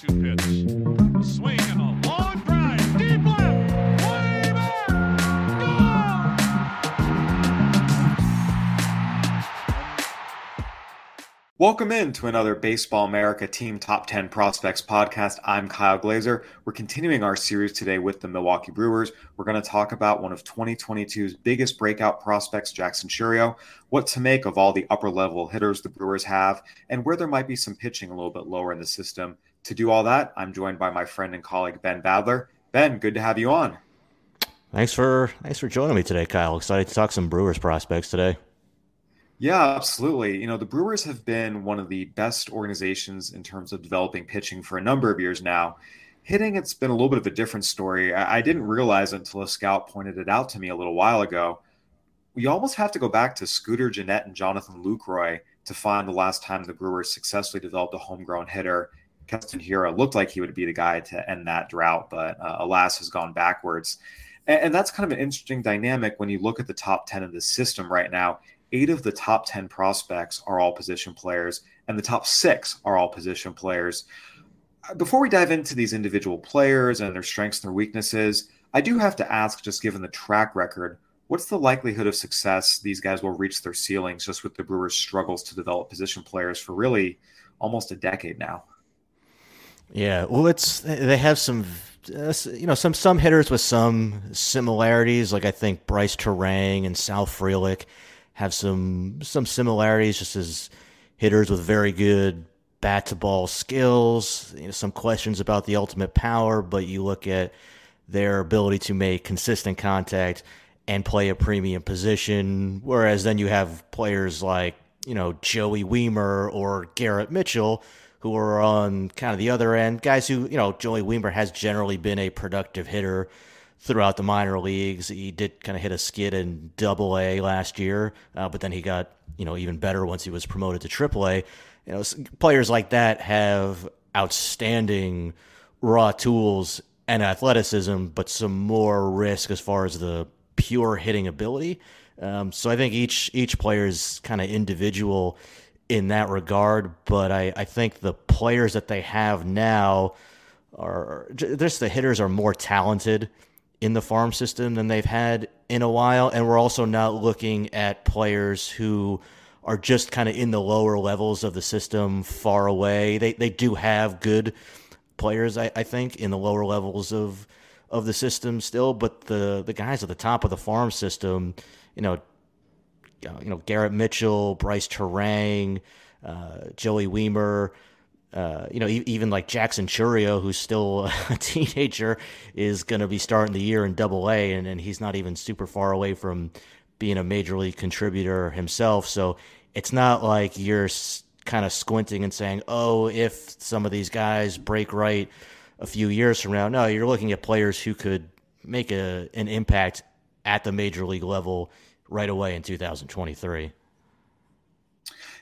2 2 pitch. A swing and a long drive. Deep left. Way back. Welcome in to another Baseball America Team Top 10 Prospects podcast. I'm Kyle Glaser. We're continuing our series today with the Milwaukee Brewers. We're going to talk about one of 2022's biggest breakout prospects, Jackson Chourio, what to make of all the upper level hitters the Brewers have, and where there might be some pitching a little bit lower in the system. To do all that, I'm joined by my friend and colleague Ben Badler. Ben, good to have you on. Thanks for thanks for joining me today, Kyle. Excited to talk some Brewers prospects today. Yeah, absolutely. You know, the Brewers have been one of the best organizations in terms of developing pitching for a number of years now. Hitting, it's been a little bit of a different story. I, I didn't realize until a scout pointed it out to me a little while ago. We almost have to go back to Scooter Gennett and Jonathan Lucroy to find the last time the Brewers successfully developed a homegrown hitter. Keston Hiura looked like he would be the guy to end that drought, but uh, alas, has gone backwards. And, and that's kind of an interesting dynamic when you look at the top 10 of the system right now eight of the top 10 prospects are all position players, and the top six are all position players. Before we dive into these individual players and their strengths and their weaknesses, I do have to ask, just given the track record, what's the likelihood of success these guys will reach their ceilings just with the Brewers' struggles to develop position players for really almost a decade now? Yeah, well, it's they have some, uh, you know, some some hitters with some similarities. Like I think Brice Turang and Sal Frelick have some some similarities, just as hitters with very good bat to ball skills. You know, some questions about the ultimate power, but you look at their ability to make consistent contact and play a premium position. Whereas then you have players like you know Joey Wiemer or Garrett Mitchell who are on kind of the other end. Guys who you know Joey Wiemer has generally been a productive hitter throughout the minor leagues. He did kind of hit a skid in Double A last year, uh, but then he got you know even better once he was promoted to Triple A. You know, players like that have outstanding raw tools and athleticism, but some more risk as far as the pure hitting ability. Um, so I think each each player is kind of individual in that regard, but I, I think the players that they have now are just the hitters are more talented in the farm system than they've had in a while. And we're also not looking at players who are just kind of in the lower levels of the system, far away. They they do have good players, I, I think, in the lower levels of of the system still, but the the guys at the top of the farm system, you know, you know Garrett Mitchell, Brice Turang, uh, Joey Wiemer, uh, you know, even like Jackson Chourio, who's still a teenager, is going to be starting the year in Double A, and, and he's not even super far away from being a major league contributor himself. So it's not like you're kind of squinting and saying, "Oh, if some of these guys break right a few years from now." No, you're looking at players who could make a an impact at the major league level right away in 2023.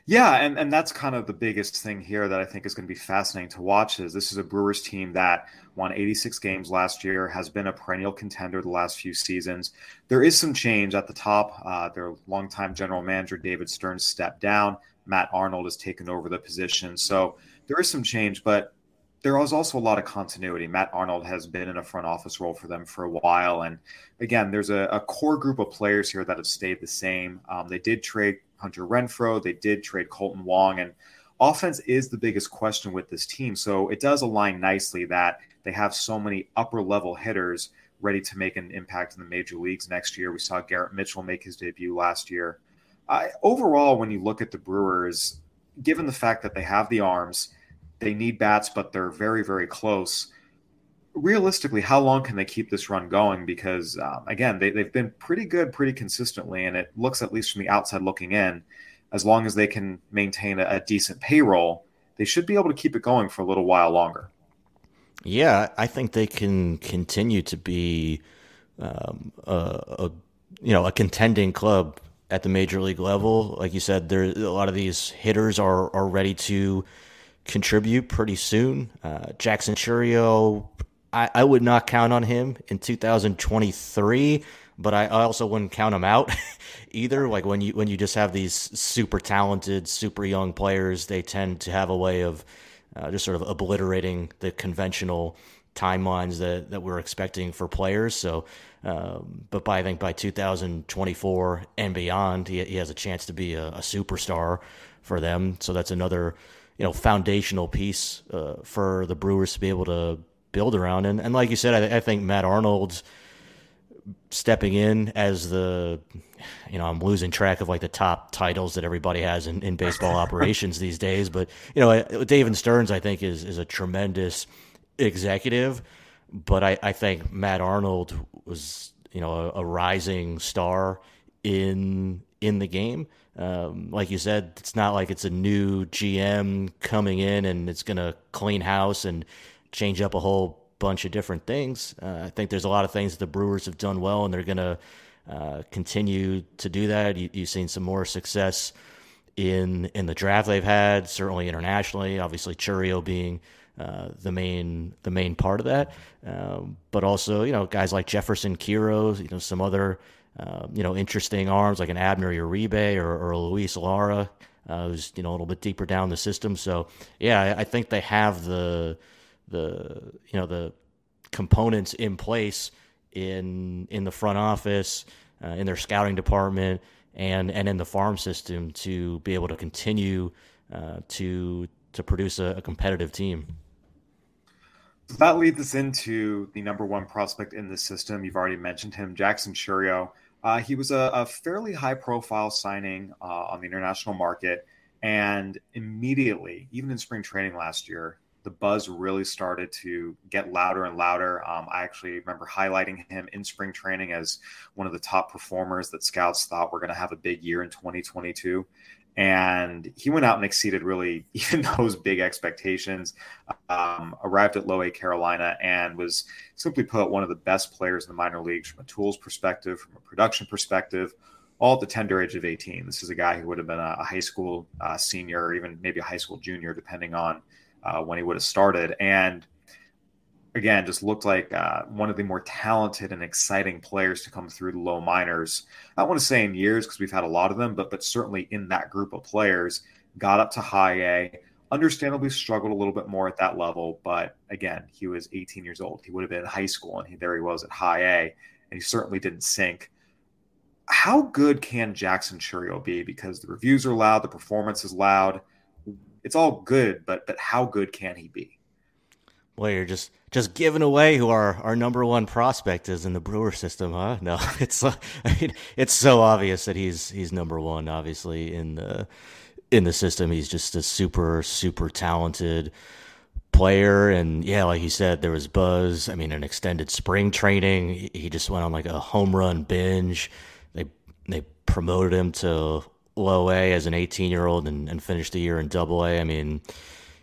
Yeah, and, and that's kind of the biggest thing here that I think is going to be fascinating to watch is this is a Brewers team that won 86 games last year, has been a perennial contender the last few seasons. There is some change at the top. Uh, their longtime general manager, David Stearns, stepped down. Matt Arnold has taken over the position. So there is some change, but there is also a lot of continuity. Matt Arnold has been in a front office role for them for a while. And again, there's a, a core group of players here that have stayed the same. Um, they did trade Hunter Renfroe, They did trade Kolten Wong, and offense is the biggest question with this team. So it does align nicely that they have so many upper level hitters ready to make an impact in the major leagues next year. We saw Garrett Mitchell make his debut last year. I, overall, when you look at the Brewers, given the fact that they have the arms, they need bats, but they're very, very close realistically, how long can they keep this run going? Because um, again, they, they've been pretty good, pretty consistently, and it looks at least from the outside looking in, as long as they can maintain a, a decent payroll, they should be able to keep it going for a little while longer. Yeah, I think they can continue to be um, a, a you know a contending club at the major league level. Like you said, there a lot of these hitters are are ready to contribute pretty soon. Uh, Jackson Chourio, I, I would not count on him in 2023, but I, I also wouldn't count him out either. Like when you when you just have these super talented, super young players, they tend to have a way of uh, just sort of obliterating the conventional timelines that, that we're expecting for players. So, um, but by I think by 2024 and beyond, he, he has a chance to be a, a superstar for them. So that's another you know foundational piece uh, for the Brewers to be able to build around. And and like you said, I, I think Matt Arnold's stepping in as the you know i'm losing track of like the top titles that everybody has in, in baseball operations these days. But you know david stearns i think is is a tremendous executive. But i i think matt arnold was you know a, a rising star in in the game um, like you said it's not like it's a new gm coming in and it's gonna clean house and change up a whole bunch of different things. Uh, I think there's a lot of things that the Brewers have done well, and they're going to uh, continue to do that. You, have seen some more success in in the draft they've had, certainly internationally. Obviously, Chourio being uh, the main the main part of that, um, but also you know guys like Jefferson Quero, you know some other uh, you know interesting arms like an Abner Uribe or, or Luis Lara, uh, who's you know a little bit deeper down the system. So yeah, I, I think they have the the you know the components in place in in the front office, uh, in their scouting department, and and in the farm system to be able to continue uh, to to produce a, a, competitive team. That leads us into the number one prospect in the system. You've already mentioned him, Jackson Chourio. Uh, he was a, a, fairly high profile signing uh, on the international market, and immediately, even in spring training last year, the buzz really started to get louder and louder. Um, I actually remember highlighting him in spring training as one of the top performers that scouts thought were going to have a big year in 2022. And he went out and exceeded really even those big expectations. Um, arrived at Low A Carolina and was simply put one of the best players in the minor leagues from a tools perspective, from a production perspective, all at the tender age of 18. This is a guy who would have been a, high school uh, senior or even maybe a high school junior, depending on uh, when he would have started. And again, just looked like uh, one of the more talented and exciting players to come through the low minors. I want to say in years because we've had a lot of them, but but certainly in that group of players, got up to high A. Understandably struggled a little bit more at that level, but again, he was 18 years old. He would have been in high school, and he, there he was at high A, and he certainly didn't sink. How good can Jackson Chourio be? Because the reviews are loud, the performance is loud it's all good, but but how good can he be? Well, you're just just giving away who our, our number one prospect is in the Brewer system, huh? No, it's I mean, it's so obvious that he's he's number one. Obviously in the in the system, he's just a super super talented player. And yeah, like you said, there was buzz. I mean, an extended spring training. He just went on like a home run binge. They they promoted him to low A as an 18 year old and, and finished the year in double A. I mean,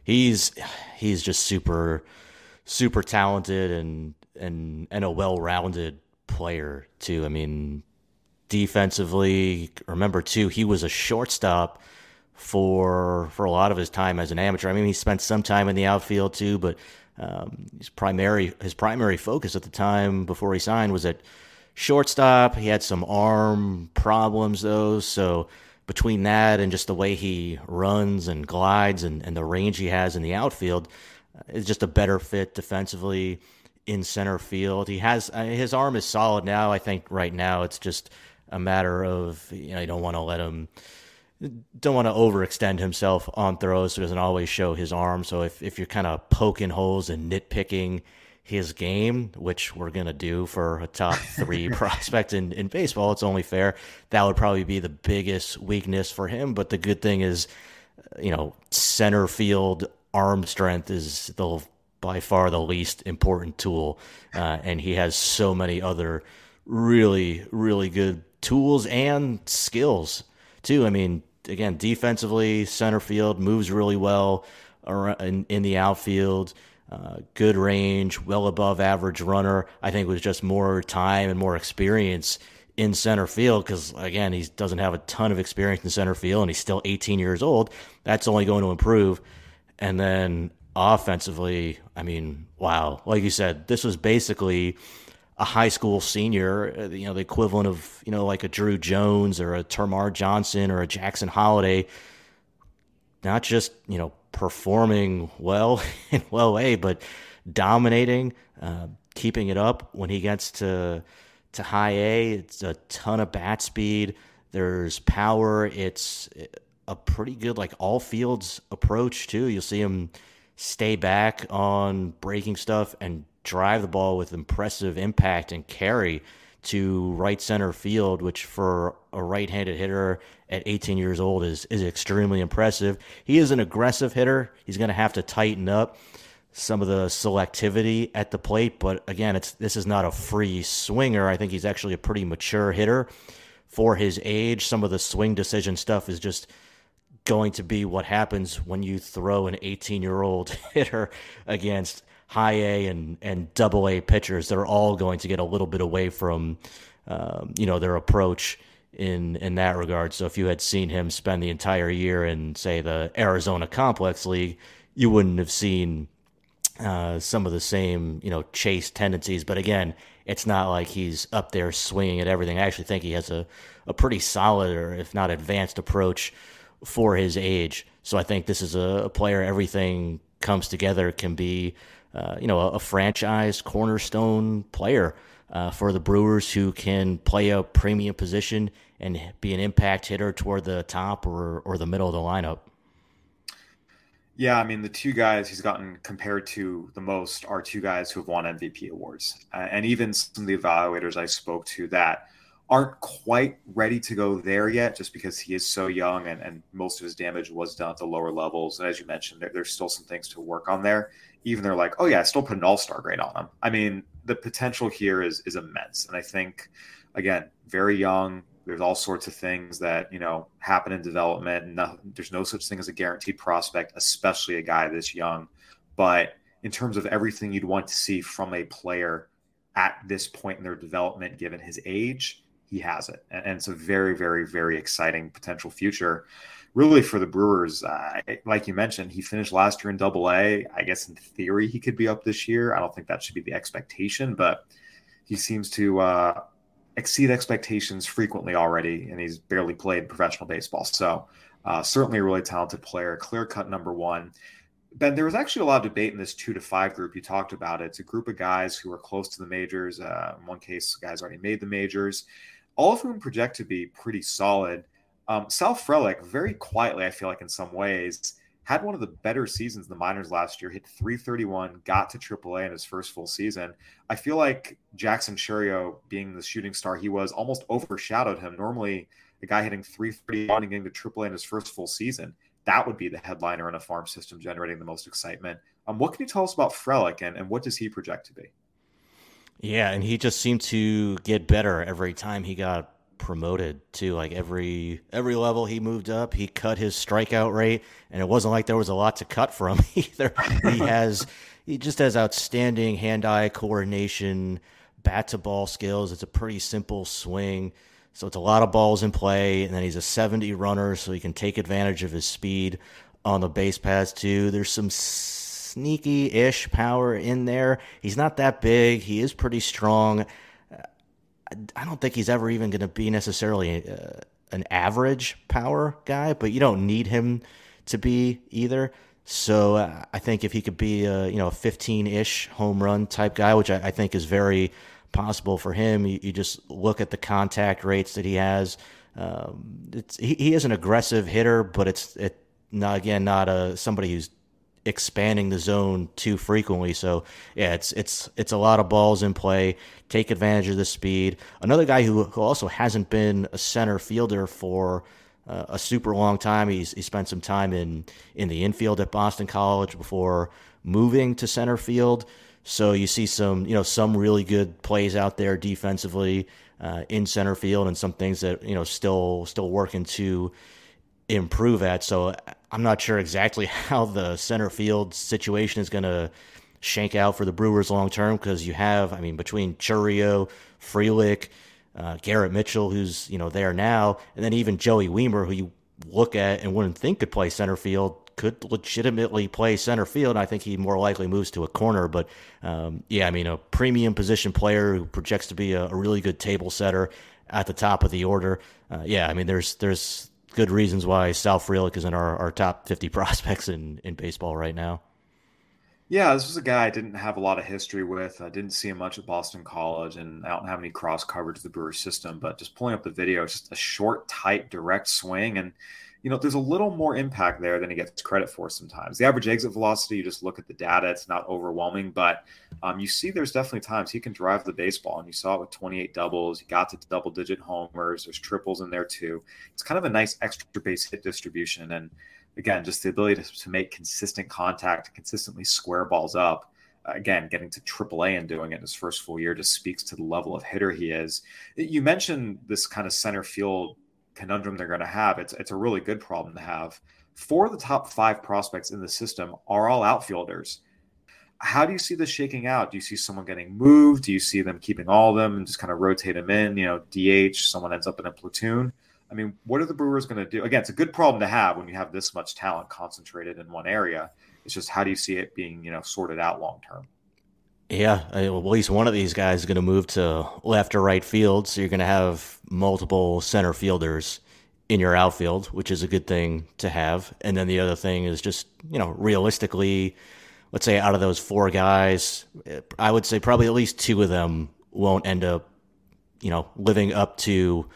he's he's just super super talented and and and a well rounded player too. I mean, defensively, remember too, he was a shortstop for for a lot of his time as an amateur. I mean, he spent some time in the outfield too, but um, his primary his primary focus at the time before he signed was at shortstop. He had some arm problems though, so between that and just the way he runs and glides and, and the range he has in the outfield, is just a better fit defensively in center field. He has uh, his arm is solid now. I think right now it's just a matter of you know you don't want to let him don't want to overextend himself on throws so he doesn't always show his arm. So if if you're kind of poking holes and nitpicking his game, which we're going to do for a top three prospect in, in baseball. It's only fair. That would probably be the biggest weakness for him. But the good thing is, you know, center field arm strength is the by far the least important tool. Uh, and he has so many other really, really good tools and skills, too. I mean, again, defensively, center field moves really well in, in the outfield. Uh, good range, well above average runner. I think with just more time and more experience in center field, because again, he doesn't have a ton of experience in center field and he's still 18 years old. That's only going to improve. And then offensively, I mean, wow. Like you said, this was basically a high school senior, uh, you know, the equivalent of, you know, like a Drew Jones or a Termarr Johnson or a Jackson Holliday, not just, you know, performing well in well A, but dominating, uh, keeping it up when he gets to to high A. It's a ton of bat speed. There's power. It's a pretty good like all fields approach too. You'll see him stay back on breaking stuff and drive the ball with impressive impact and carry to right center field, which for a right-handed hitter at 18 years old is is extremely impressive. He is an aggressive hitter. He's going to have to tighten up some of the selectivity at the plate, but again, it's this is not a free swinger. I think he's actually a pretty mature hitter for his age. Some of the swing decision stuff is just going to be what happens when you throw an 18 year old hitter against high A and and double A pitchers. They're all going to get a little bit away from um, you know their approach in in that regard. So if you had seen him spend the entire year in say the Arizona Complex League, you wouldn't have seen uh, some of the same you know chase tendencies. But again, it's not like he's up there swinging at everything. I actually think he has a a pretty solid or if not advanced approach for his age. So I think this is a, a player everything comes together can be uh, you know, a, a, franchise cornerstone player uh, for the Brewers who can play a premium position and be an impact hitter toward the top or, or the middle of the lineup. Yeah, I mean, the two guys he's gotten compared to the most are two guys who have won MVP awards. Uh, and even some of the evaluators I spoke to that aren't quite ready to go there yet, just because he is so young and, and most of his damage was done at the lower levels. And as you mentioned, there, there's still some things to work on there. Even they're like, oh yeah, I still put an all star grade on him. I mean, the potential here is is immense, and I think, again, very young. There's all sorts of things that you know happen in development. No, there's no such thing as a guaranteed prospect, especially a guy this young. But in terms of everything you'd want to see from a player at this point in their development, given his age, he has it. And it's a very, very, very exciting potential future. Really, for the Brewers, uh, like you mentioned, he finished last year in Double A. I guess in theory he could be up this year. I don't think that should be the expectation, but he seems to uh, exceed expectations frequently already, and he's barely played professional baseball. So, uh, certainly a really talented player, clear cut number one. Ben, there was actually a lot of debate in this two to five group. You talked about it. It's a group of guys who are close to the majors. Uh, in one case, guys already made the majors all of whom project to be pretty solid. Um, Sal Frelick, very quietly, I feel like in some ways, had one of the better seasons in the minors last year. Hit 331, got to AAA in his first full season. I feel like Jackson Chourio, being the shooting star he was, almost overshadowed him. Normally, a guy hitting 331 and getting to AAA in his first full season, that would be the headliner in a farm system, generating the most excitement. Um, what can you tell us about Frelick, and, and what does he project to be? Yeah, and he just seemed to get better every time he got promoted to like every every level he moved up he cut his strikeout rate and it wasn't like there was a lot to cut from either. He has he just has outstanding hand-eye coordination bat to ball skills. It's a pretty simple swing so it's a lot of balls in play and then he's a 70 runner so he can take advantage of his speed on the base paths too. There's some sneaky ish power in there. He's not that big. He is pretty strong. I don't think he's ever even going to be necessarily uh, an average power guy, but you don't need him to be either. So uh, I think if he could be a you know a 15-ish home run type guy, which I, I think is very possible for him, you, you, just look at the contact rates that he has. Um, it's he, he is an aggressive hitter, but it's it not again not a somebody who's expanding the zone too frequently. So yeah, it's it's it's a lot of balls in play. Take advantage of the speed. Another guy who, who also hasn't been a center fielder for uh, a super long time. He's he spent some time in in the infield at Boston College before moving to center field. So you see some you know some really good plays out there defensively uh, in center field, and some things that you know still still working to improve at. So I'm not sure exactly how the center field situation is going to shank out for the Brewers long term because you have, I mean, between Chourio, Frelick, uh, Garrett Mitchell, who's you know there now, and then even Joey Wiemer, who you look at and wouldn't think could play center field, could legitimately play center field. I think he more likely moves to a corner. But um, yeah, I mean, a premium position player who projects to be a, a really good table setter at the top of the order. Uh, yeah, I mean, there's there's good reasons why Sal Frelick is in our, our top 50 prospects in, in baseball right now. Yeah, this was a guy I didn't have a lot of history with. I didn't see him much at Boston College, and I don't have any cross coverage of the Brewers system. But just pulling up the video, just a short, tight, direct swing, and you know, there's a little more impact there than he gets credit for sometimes. The average exit velocity, you just look at the data, it's not overwhelming, but um, you see there's definitely times he can drive the baseball, and you saw it with 28 doubles. He got to double digit homers. There's triples in there too. It's kind of a nice extra base hit distribution, and again, just the ability to, to make consistent contact, consistently square balls up. Again, getting to AAA and doing it in his first full year just speaks to the level of hitter he is. You mentioned this kind of center field conundrum they're going to have. It's it's a really good problem to have. Four of the top five prospects in the system are all outfielders. How do you see this shaking out? Do you see someone getting moved? Do you see them keeping all of them and just kind of rotate them in? You know, DH, someone ends up in a platoon. I mean, what are the Brewers going to do? Again, it's a good problem to have when you have this much talent concentrated in one area. It's just how do you see it being, you know, sorted out long term? Yeah, at least one of these guys is going to move to left or right field, so you're going to have multiple center fielders in your outfield, which is a good thing to have. And then the other thing is just, you know, realistically, let's say out of those four guys, I would say probably at least two of them won't end up, you know, living up to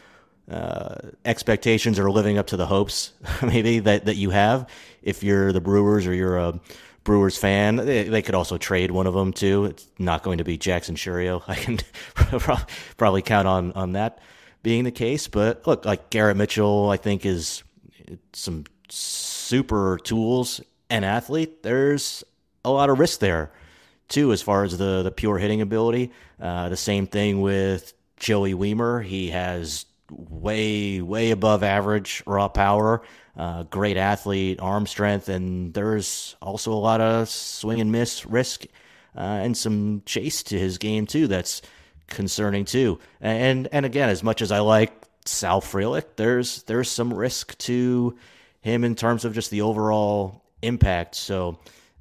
uh, expectations or living up to the hopes maybe that, that you have if you're the Brewers or you're a Brewers fan. They, they, could also trade one of them too. It's not going to be Jackson Chourio. I can probably count on on that being the case. But look, like Garrett Mitchell, I think is some super tools and athlete. There's a lot of risk there too, as far as the the pure hitting ability. Uh, the same thing with Joey Wiemer. He has way way above average raw power uh, great athlete, arm strength, and there's also a lot of swing and miss risk uh, and some chase to his game too. That's concerning too. And and again, as much as I like Sal Frelick, there's there's some risk to him in terms of just the overall impact. So.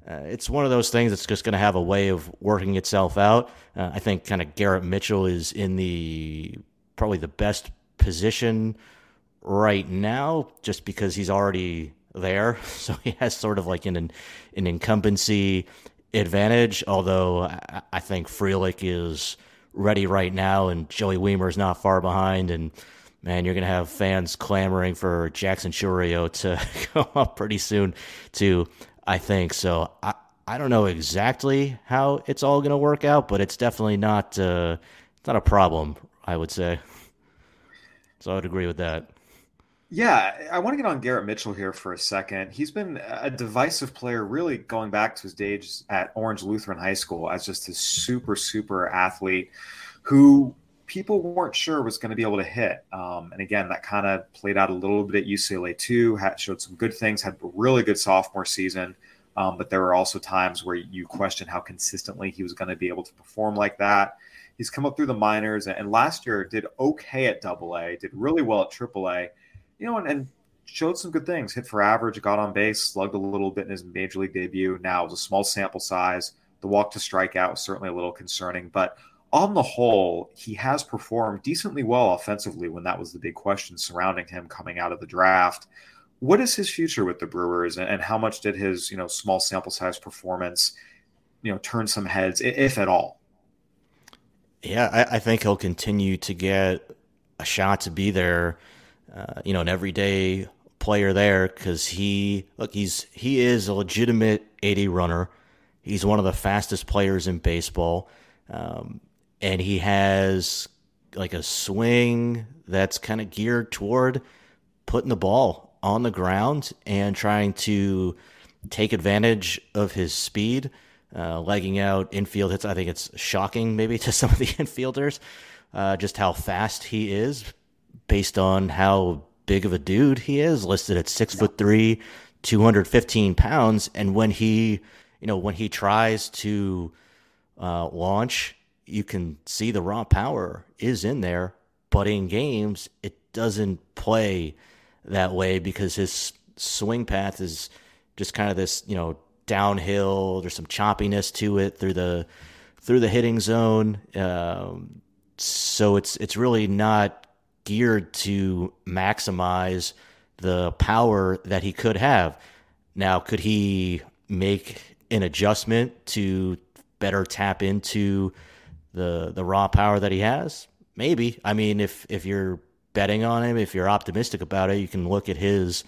Uh, it's one of those things that's just going to have a way of working itself out. Uh, I think kind of Garrett Mitchell is in the probably the best position right now just because he's already there. So he has sort of like an an incumbency advantage. Although I think Frelick is ready right now, and Joey Wiemer is not far behind. And man, you're gonna have fans clamoring for Jackson Chourio to go up pretty soon, too. I think so. I I don't know exactly how it's all gonna work out, but it's definitely not uh, not a problem. I would say. So I'd agree with that. Yeah, I want to get on Garrett Mitchell here for a second. He's been a divisive player, really going back to his days at Orange Lutheran High School as just a super, super athlete who people weren't sure was going to be able to hit. Um, and again, that kind of played out a little bit at UCLA too. Had, showed some good things, had a really good sophomore season. Um, but there were also times where you question how consistently he was going to be able to perform like that. He's come up through the minors and last year did okay at Double A, did really well at Triple A you know, and, and showed some good things. Hit for average, got on base, slugged a little bit in his major league debut. Now it was a small sample size. The walk to strikeout was certainly a little concerning, but on the whole, he has performed decently well offensively when that was the big question surrounding him coming out of the draft. What is his future with the Brewers, and how much did his you know small sample size performance, you know, turn some heads, if at all? Yeah, I, I think he'll continue to get a shot to be there uh, you know, an everyday player there because he look he's he is a legitimate 80 runner. He's one of the fastest players in baseball, um, and he has like a swing that's kind of geared toward putting the ball on the ground and trying to take advantage of his speed, uh, legging out infield hits. I think it's shocking maybe to some of the infielders uh, just how fast he is based on how big of a dude he is, listed at six foot three, 215 pounds, and when he, you know, when he tries to uh, launch, you can see the raw power is in there, but in games it doesn't play that way because his swing path is just kind of this, you know, downhill. There's some choppiness to it through the through the hitting zone. Um, so it's it's really not geared to maximize the power that he could have. Now, could he make an adjustment to better tap into the the raw power that he has? Maybe. I mean, if if you're betting on him, if you're optimistic about it, you can look at his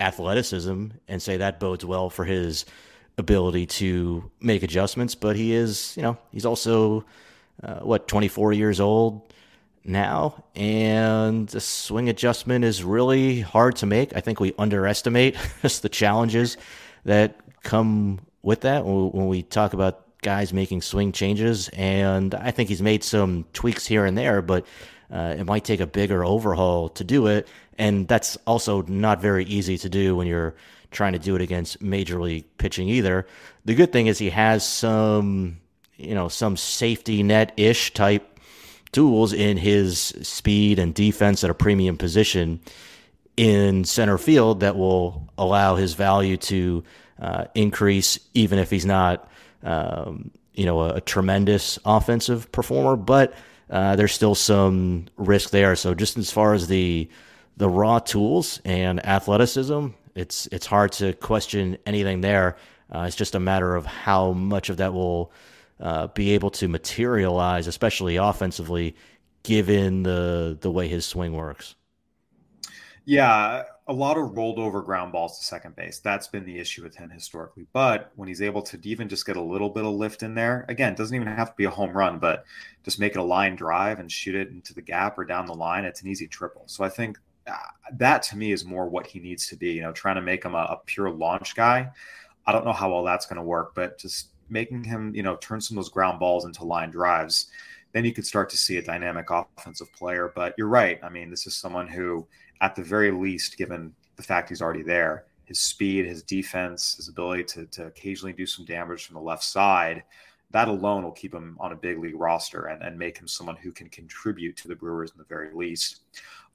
athleticism and say that bodes well for his ability to make adjustments. But he is, you know, he's also uh, what 24 years old now, and the swing adjustment is really hard to make. I think we underestimate just the challenges that come with that when we talk about guys making swing changes. And I think he's made some tweaks here and there, but uh, it might take a bigger overhaul to do it. And that's also not very easy to do when you're trying to do it against major league pitching either. The good thing is he has some, you know, some safety net ish type tools in his speed and defense at a premium position in center field that will allow his value to uh, increase, even if he's not, um, you know, a, a, tremendous offensive performer. But uh, there's still some risk there. So just as far as the the raw tools and athleticism, it's it's hard to question anything there. Uh, it's just a matter of how much of that will uh, be able to materialize, especially offensively, given the the way his swing works. Yeah, a lot of rolled over ground balls to second base. That's been the issue with him historically. But when he's able to even just get a little bit of lift in there, again, doesn't even have to be a home run, but just make it a line drive and shoot it into the gap or down the line, it's an easy triple. So I think that to me is more what he needs to be. You know, trying to make him a, a pure launch guy. I don't know how well that's going to work, but just making him, you know, turn some of those ground balls into line drives, then you could start to see a dynamic offensive player. But you're right. I mean, this is someone who, at the very least, given the fact he's already there, his speed, his defense, his ability to, to occasionally do some damage from the left side, that alone will keep him on a big league roster and, and make him someone who can contribute to the Brewers in the very least.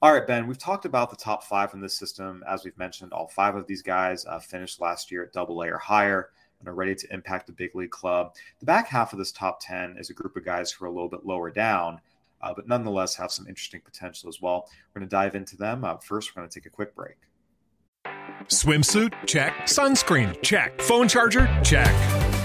All right, Ben, we've talked about the top five in this system. As we've mentioned, all five of these guys uh, finished last year at double A or higher and are ready to impact the big league club. The back half of this top 10 is a group of guys who are a little bit lower down, uh, but nonetheless have some interesting potential as well. We're going to dive into them. Uh, first, we're going to take a quick break. Swimsuit? Check. Sunscreen? Check. Phone charger? Check.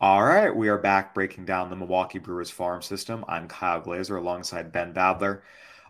All right, we are back breaking down the Milwaukee Brewers farm system. I'm Kyle Glaser alongside Ben Badler.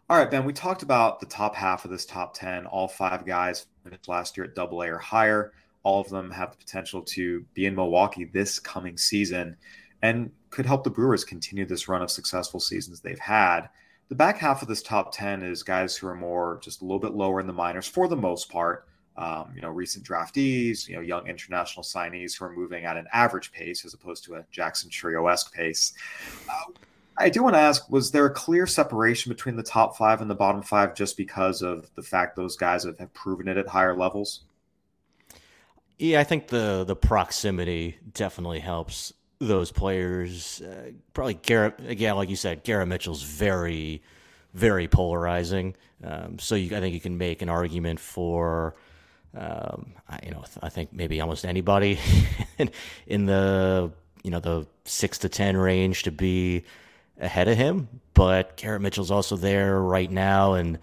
All right, Ben, we talked about the top half of this top 10. All five guys finished last year at double A or higher. All of them have the potential to be in Milwaukee this coming season and could help the Brewers continue this run of successful seasons they've had. The back half of this top 10 is guys who are more just a little bit lower in the minors for the most part um, you know, recent draftees, you know, young international signees who are moving at an average pace as opposed to a Jackson Chourio esque pace. Uh, I do want to ask: Was there a clear separation between the top five and the bottom five just because of the fact those guys have, have proven it at higher levels? Yeah, I think the the proximity definitely helps those players. Uh, probably Garrett again, like you said, Garrett Mitchell's very, very polarizing. Um, so you, I think you can make an argument for um, I, you know, I think maybe almost anybody in the you know the six to ten range to be ahead of him. But Garrett Mitchell's also there right now, and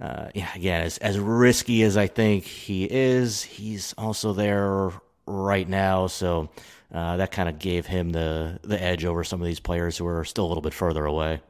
uh, yeah, again, as as risky as I think he is, he's also there right now. So uh, that kind of gave him the the edge over some of these players who are still a little bit further away.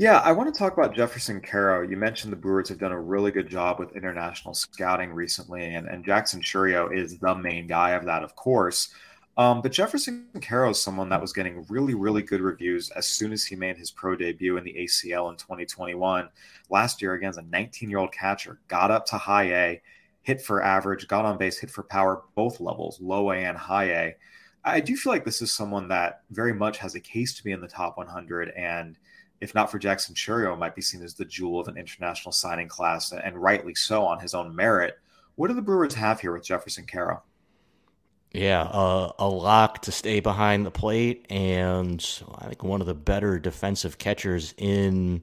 Yeah, I want to talk about Jefferson Quero. You mentioned the Brewers have done a really good job with international scouting recently, and, and Jackson Chourio is the main guy of that, of course. Um, but Jefferson Quero is someone that was getting really, really good reviews as soon as he made his pro debut in the ACL in 2021. Last year, again, as a 19 year old catcher, got up to high A, hit for average, got on base, hit for power, both levels, low A and high A. I do feel like this is someone that very much has a case to be in the top 100 and – if not for Jackson Chourio, might be seen as the jewel of an international signing class, and rightly so on his own merit. What do the Brewers have here with Jefferson Quero? Yeah, uh, a lock to stay behind the plate, and I think one of the better defensive catchers in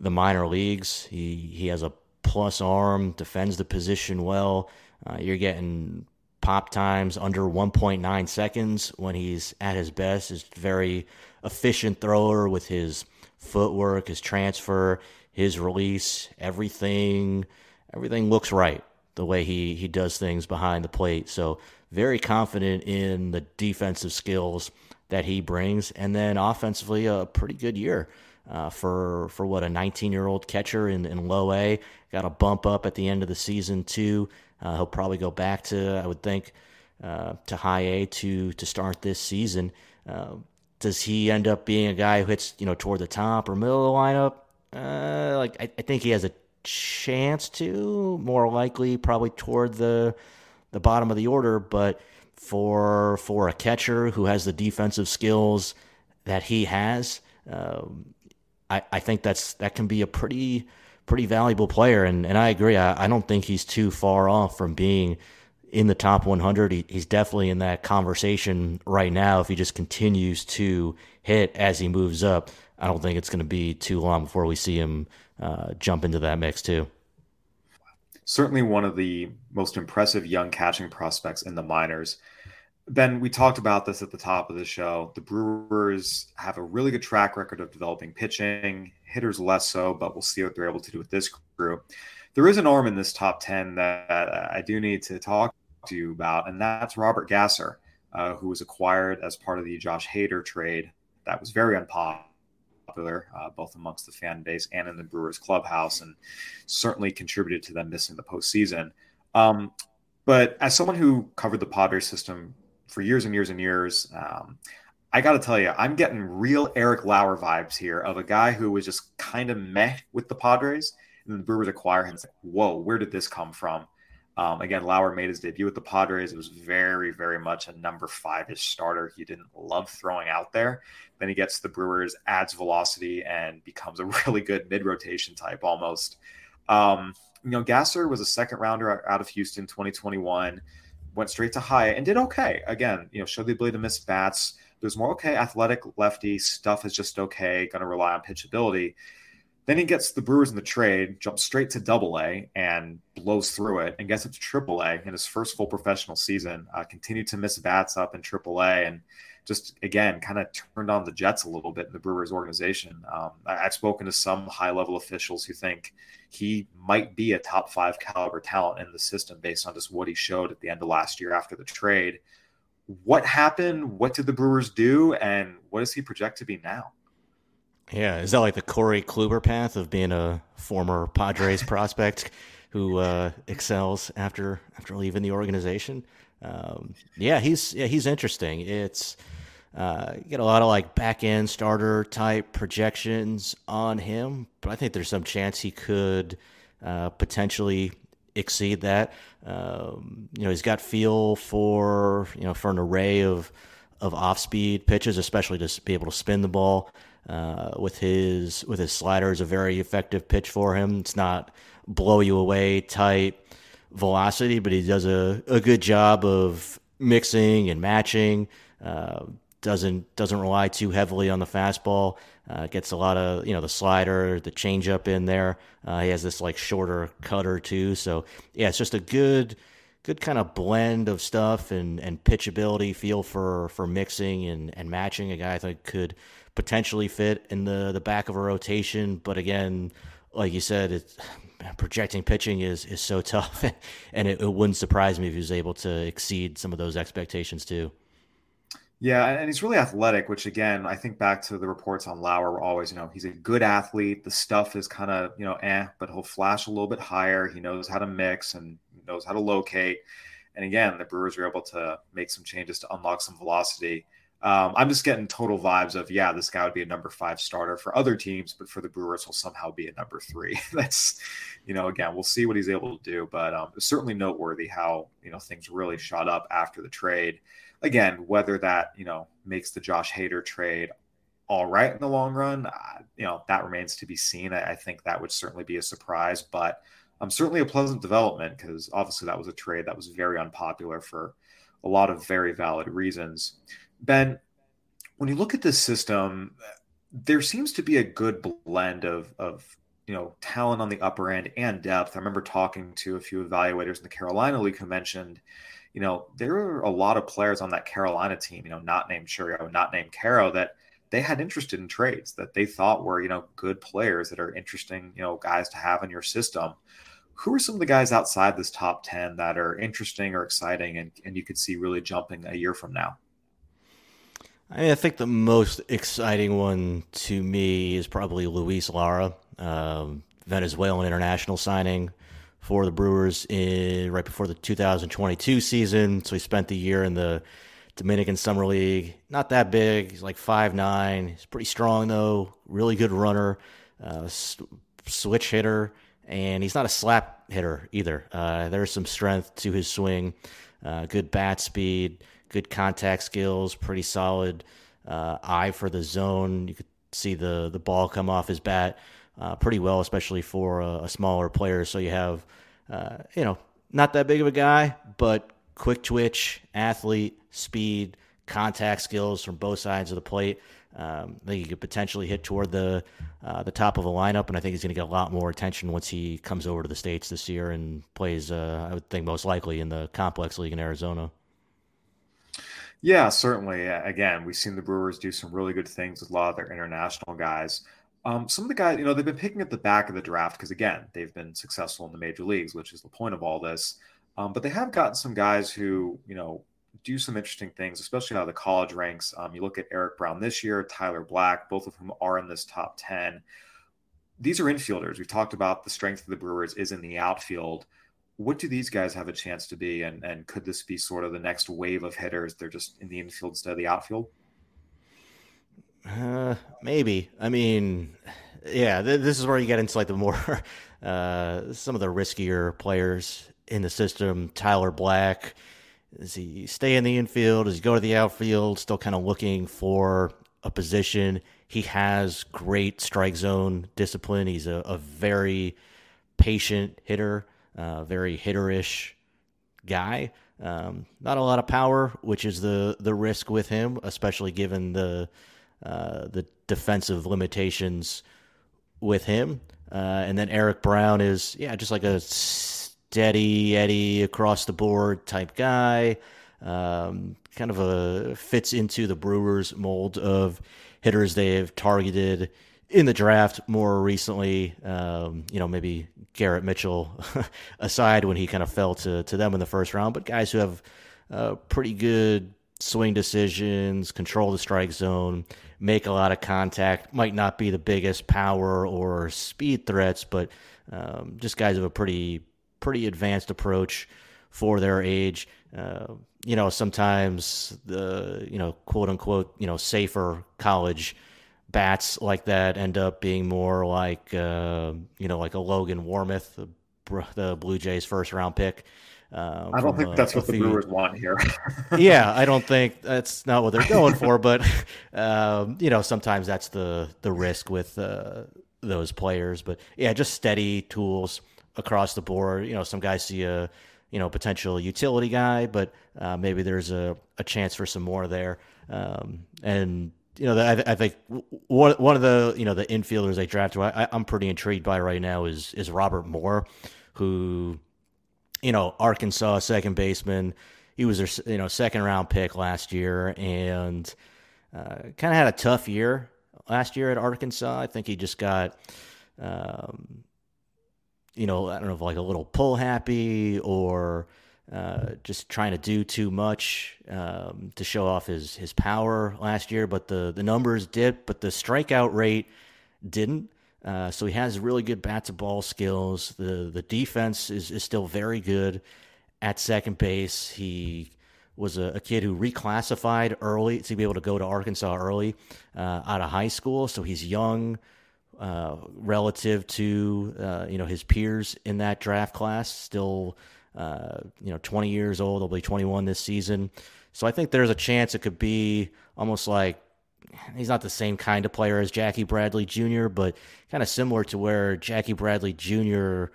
the minor leagues. He he has a plus arm, defends the position well. Uh, you're getting pop times under 1.9 seconds when he's at his best. Is very efficient thrower with his footwork, his transfer, his release, everything everything looks right the way he he does things behind the plate. So very confident in the defensive skills that he brings, and then offensively a pretty good year. Uh, for for what a 19 year old catcher in, in low A got a bump up at the end of the season too. Uh, he'll probably go back to I would think uh, to high A to to start this season. Does he end up being a guy who hits, you know, toward the top or middle of the lineup? Uh, like I, I think he has a chance to. More likely, probably toward the the bottom of the order. But for for a catcher who has the defensive skills that he has, um, I, I think that's that can be a pretty pretty valuable player. And and I agree. I, I don't think he's too far off from being in the top 100. He, he's definitely in that conversation right now. If he just continues to hit as he moves up, I don't think it's going to be too long before we see him uh, jump into that mix too. Certainly one of the most impressive young catching prospects in the minors. Ben, we talked about this at the top of the show. The Brewers have a really good track record of developing pitching, hitters less so, but we'll see what they're able to do with this group. There is an arm in this top 10 that I do need to talk to you about, and that's Robert Gasser, uh, who was acquired as part of the Josh Hader trade. That was very unpopular, uh, both amongst the fan base and in the Brewers clubhouse, and certainly contributed to them missing the postseason. Um, but as someone who covered the Padres system for years and years and years, um, I got to tell you, I'm getting real Eric Lauer vibes here of a guy who was just kind of meh with the Padres, and the Brewers acquire him. It's like, whoa, where did this come from? Um, again, Lauer made his debut with the Padres. It was very, very much a number five ish starter. He didn't love throwing out there. Then he gets the Brewers, adds velocity, and becomes a really good mid rotation type almost. Um, you know, Gasser was a second rounder out of Houston 2021, went straight to high and did okay. Again, you know, showed the ability to miss bats. There's more okay athletic lefty stuff is just okay. Going to rely on pitchability. Then he gets the Brewers in the trade, jumps straight to Double A and blows through it, and gets up to Triple A in his first full professional season. Uh, continued to miss bats up in Triple A, and just again kind of turned on the Jets a little bit in the Brewers organization. Um, I, have spoken to some high level officials who think he might be a top five caliber talent in the system based on just what he showed at the end of last year after the trade. what happened? What did the Brewers do? And what does he project to be now? Yeah, is that like the Corey Kluber path of being a former Padres prospect who uh, excels after after leaving the organization? Um, yeah, he's yeah he's interesting. It's uh, you get a lot of like back end starter type projections on him, but I think there's some chance he could uh, potentially exceed that. Um, you know, he's got feel for you know for an array of of off speed pitches, especially to be able to spin the ball. Uh, with his with his slider is a very effective pitch for him. It's not blow you away type velocity, but he does a, a good job of mixing and matching. Uh, doesn't doesn't rely too heavily on the fastball. Uh, gets a lot of you know the slider, the changeup in there. Uh, he has this like shorter cutter too. So yeah, it's just a good good kind of blend of stuff and and pitchability, feel for for mixing and and matching. A guy I think could potentially fit in the the back of a rotation, but again, like you said, it's projecting pitching is is so tough, and it, it wouldn't surprise me if he was able to exceed some of those expectations too. Yeah, and he's really athletic, which again, I think back to the reports on Lauer were always, you know, he's a good athlete. The stuff is kind of, you know, eh, but he'll flash a little bit higher. He knows how to mix and knows how to locate. And again, the Brewers were able to make some changes to unlock some velocity. Um, I'm just getting total vibes of, yeah, this guy would be a number five starter for other teams, but for the Brewers, he'll somehow be a number three. That's, you know, again, we'll see what he's able to do, but um, certainly noteworthy how, you know, things really shot up after the trade again, whether that you know makes the Josh Hader trade all right in the long run, uh, you know that remains to be seen. I, I, think that would certainly be a surprise, but um, certainly a pleasant development because obviously that was a trade that was very unpopular for a lot of very valid reasons. Ben, when you look at this system, there seems to be a good blend of of you know talent on the upper end and depth. I remember talking to a few evaluators in the Carolina League who mentioned you know, there are a lot of players on that Carolina team, you know, not named Chourio, not named Quero, that they had interested in trades that they thought were, you know, good players that are interesting, you know, guys to have in your system. Who are some of the guys outside this top 10 that are interesting or exciting and, and you could see really jumping a year from now? I mean, I think the most exciting one to me is probably Luis Lara, um, Venezuelan international signing for the Brewers in right before the 2022 season. So he spent the year in the Dominican Summer League. Not that big. He's like five nine. He's pretty strong though. Really good runner, uh, switch hitter, and he's not a slap hitter either. Uh, there's some strength to his swing. Uh, good bat speed, good contact skills, pretty solid uh, eye for the zone. You could see the the ball come off his bat uh, pretty well, especially for a, a smaller player. So you have, uh, you know, not that big of a guy, but quick twitch, athlete, speed, contact skills from both sides of the plate. Um, I think he could potentially hit toward the uh, the top of the lineup, and I think he's going to get a lot more attention once he comes over to the states this year and plays. Uh, I would think most likely in the complex league in Arizona. Yeah, certainly. Again, we've seen the Brewers do some really good things with a lot of their international guys. Um, some of the guys, you know, they've been picking at the back of the draft because, again, they've been successful in the major leagues, which is the point of all this. Um, but they have gotten some guys who, you know, do some interesting things, especially out of the college ranks. Um, you look at Eric Brown this year, Tyler Black, both of whom are in this top 10. These are infielders. We've talked about the strength of the Brewers is in the outfield. What do these guys have a chance to be? And, and could this be sort of the next wave of hitters? They're just in the infield instead of the outfield? Uh, maybe. I mean, yeah, th- this is where you get into like the more uh, some of the riskier players in the system. Tyler Black. Does he stay in the infield? Does he go to the outfield? Still kind of looking for a position. He has great strike zone discipline. He's a, a very patient hitter, uh, very hitterish guy. Um, not a lot of power, which is the the risk with him, especially given the uh, the defensive limitations with him. Uh, and then Eric Brown is, yeah, just like a steady Eddie across the board type guy. Um, kind of a fits into the Brewers mold of hitters they've targeted in the draft more recently. Um, you know, maybe Garrett Mitchell aside when he kind of fell to, to them in the first round, but guys who have uh, pretty good swing decisions, control the strike zone, make a lot of contact. Might not be the biggest power or speed threats, but um, just guys have a pretty pretty advanced approach for their age. Uh, you know, sometimes the you know quote unquote you know safer college bats like that end up being more like uh, you know like a Logan Warmoth, the, the Blue Jays first round pick. Uh, I don't think a, that's what the few... Brewers want here. yeah, I don't think that's not what they're going for. But um, you know, sometimes that's the the risk with uh, those players. But yeah, just steady tools across the board. You know, some guys see a you know potential utility guy, but uh, maybe there's a, a chance for some more there. Um, and you know, I, I, think one one of the you know the infielders they drafted, I, am pretty intrigued by right now is is Robert Moore, who you know Arkansas second baseman. He was their you know second round pick last year and uh, kind of had a tough year last year at Arkansas. I think he just got. Um, you know, I don't know like a little pull happy or uh, just trying to do too much um, to show off his his power last year. But the the numbers did, but the strikeout rate didn't. Uh, so he has really good bat to ball skills. The the defense is, is still very good at second base. He was a, a, kid who reclassified early to be able to go to Arkansas early uh, out of high school. So he's young, uh, relative to uh, you know his peers in that draft class. Still, uh, you know, 20 years old. He'll be 21 this season. So I think there's a chance it could be almost like he's not the same kind of player as Jackie Bradley Jr., but kind of similar to where Jackie Bradley Jr.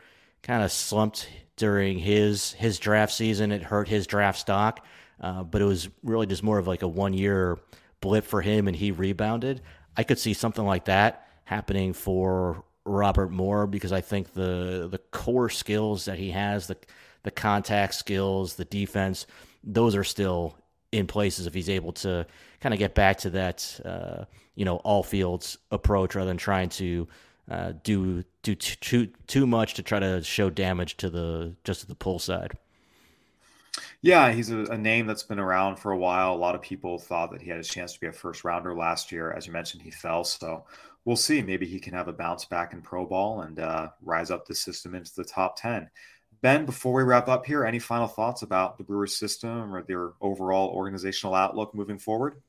kind of slumped during his his draft season. It hurt his draft stock, uh, but it was really just more of like a one year blip for him, and he rebounded. I could see something like that happening for Robert Moore because I think the the core skills that he has, the the contact skills, the defense, those are still in places if he's able to kind of get back to that uh, you know all fields approach rather than trying to uh, do do too too much to try to show damage to the just to the pull side. Yeah, he's a, a, name that's been around for a while. A lot of people thought that he had a chance to be a first rounder last year. As you mentioned, he fell. So we'll see. Maybe he can have a bounce back in pro ball and uh, rise up the system into the top 10. Ben, before we wrap up here, any final thoughts about the Brewers system or their overall organizational outlook moving forward?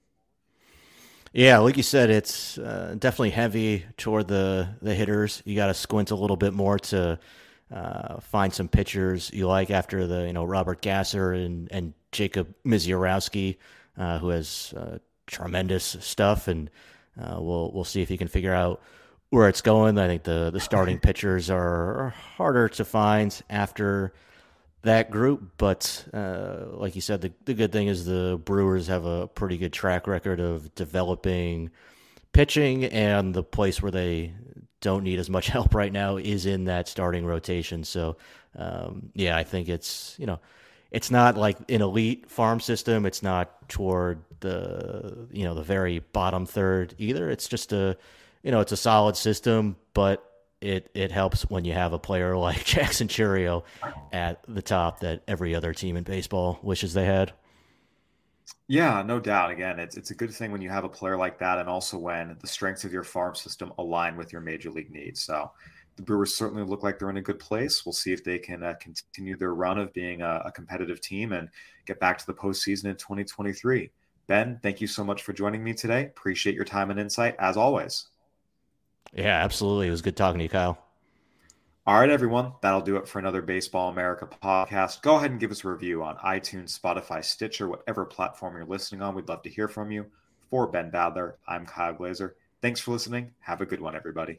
Yeah, like you said, it's uh, definitely heavy toward the the hitters. You got to squint a little bit more to uh, find some pitchers you like after the you know Robert Gasser and and Jacob Misiorowski, uh, who has uh, tremendous stuff, and uh, we'll we'll see if he can figure out where it's going. I think the the starting pitchers are harder to find after that group, but uh, like you said, the the good thing is the Brewers have a pretty good track record of developing pitching, and the place where they don't need as much help right now is in that starting rotation. So, um, yeah, I think it's you know it's not like an elite farm system. It's not toward the you know the very bottom third either. It's just a you know it's a solid system, but it it helps when you have a player like Jackson Chourio at the top that every other team in baseball wishes they had. Yeah, no doubt. Again, it's it's a good thing when you have a player like that, and also when the strengths of your farm system align with your major league needs. So the Brewers certainly look like they're in a good place. We'll see if they can uh, continue their run of being a, a, competitive team and get back to the postseason in 2023. Ben, thank you so much for joining me today. Appreciate your time and insight as always. Yeah, absolutely. It was good talking to you, Kyle. All right, everyone. That'll do it for another Baseball America podcast. Go ahead and give us a review on iTunes, Spotify, Stitcher, whatever platform you're listening on. We'd love to hear from you. For Ben Badler, I'm Kyle Glaser. Thanks for listening. Have a good one, everybody.